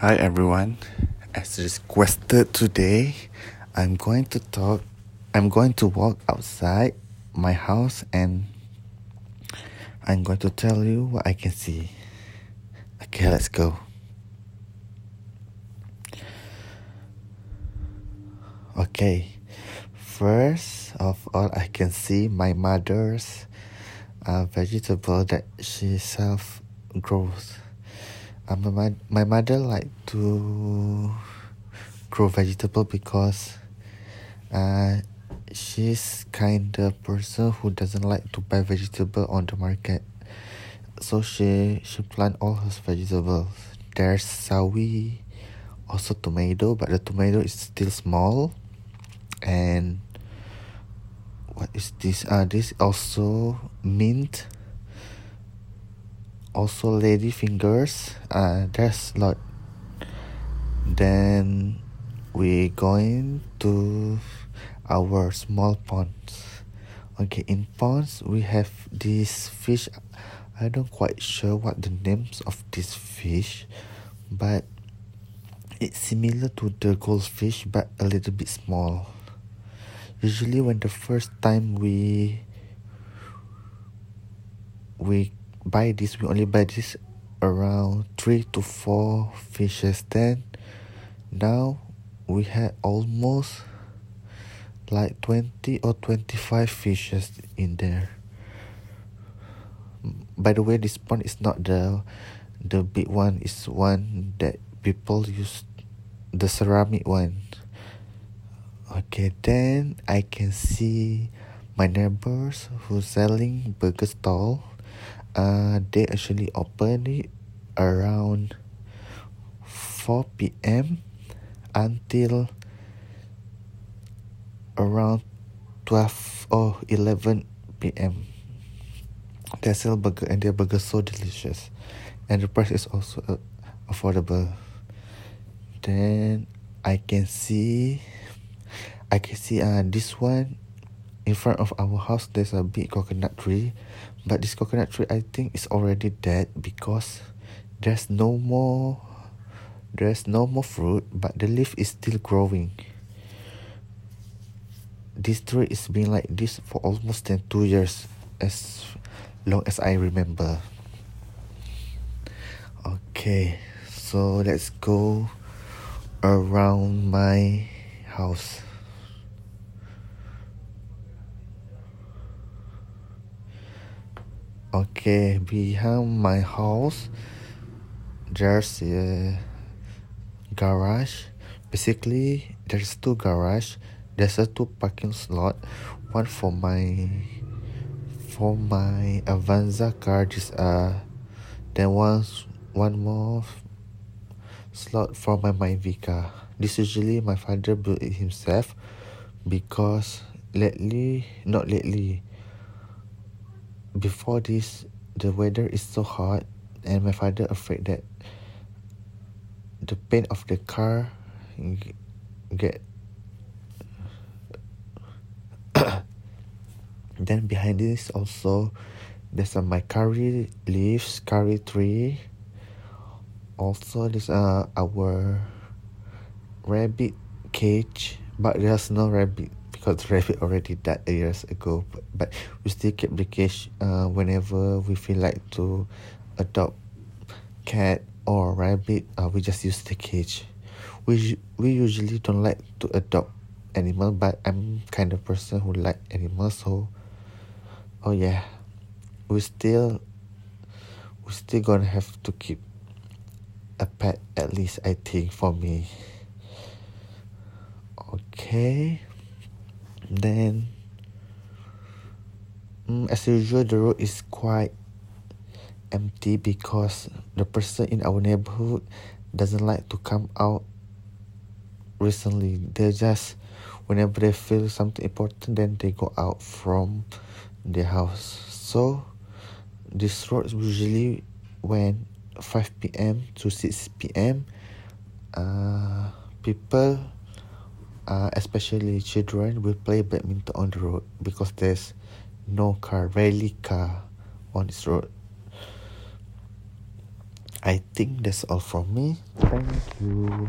Hi everyone. As requested today, I'm going to talk I'm going to walk outside my house and I'm going to tell you what I can see. Okay, let's go. Okay. First of all, I can see my mother's uh, vegetable that she self grows. My, my mother like to grow vegetable because uh, she's kind of person who doesn't like to buy vegetable on the market. So she she plant all her vegetables. There's sawi, also tomato, but the tomato is still small. And what is this? Uh, this also mint. Also lady fingers. Uh, there's lot. Then we going to our small ponds. Okay, in ponds we have this fish. I don't quite sure what the names of this fish, but it's similar to the goldfish but a little bit small. Usually when the first time we we buy this we only buy this around three to four fishes. Then now we had almost like 20 or 25 fishes in there. By the way this pond is not the the big one. Is one that people use the ceramic one. Okay then i can see my neighbors who selling burger stall uh they actually open it around 4 p.m until around 12 or 11 p.m. They sell burger and their burger so delicious, and the price is also uh, affordable. Then I can see, I can see uh this one, in front of our house. There's a big coconut tree, but this coconut tree I think is already dead because there's no more, there's no more fruit, but the leaf is still growing this tree is been like this for almost than two years as long as I remember. Okay, so let's go around my house. Okay, behind my house, there's a garage. Basically, there's two garage. There's a two parking slot. One for my for my avanza car this uh then one one more slot for my Myvi car this usually my father built it himself because lately not lately before this the weather is so hot and my father afraid that the paint of the car get then behind this also there's a my curry leaves curry tree. Also there's uh, our rabbit cage but there's no rabbit the rabbit already died years ago but, but we still keep the cage uh, whenever we feel like to adopt cat or rabbit uh, we just use the cage. We we usually don't like to adopt animal but i'm kind of person who like animals so oh yeah. We still we still gonna have to keep a pet at least I think for me. Okay then mm, as usual the road is quite empty because the person in our neighborhood doesn't like to come out recently they just whenever they feel something important then they go out from the house. So this road is usually when 5 p.m. to 6 p.m. Uh, people, uh, especially children, will play badminton on the road because there's no car, rarely car on this road. I think that's all from me. Thank you.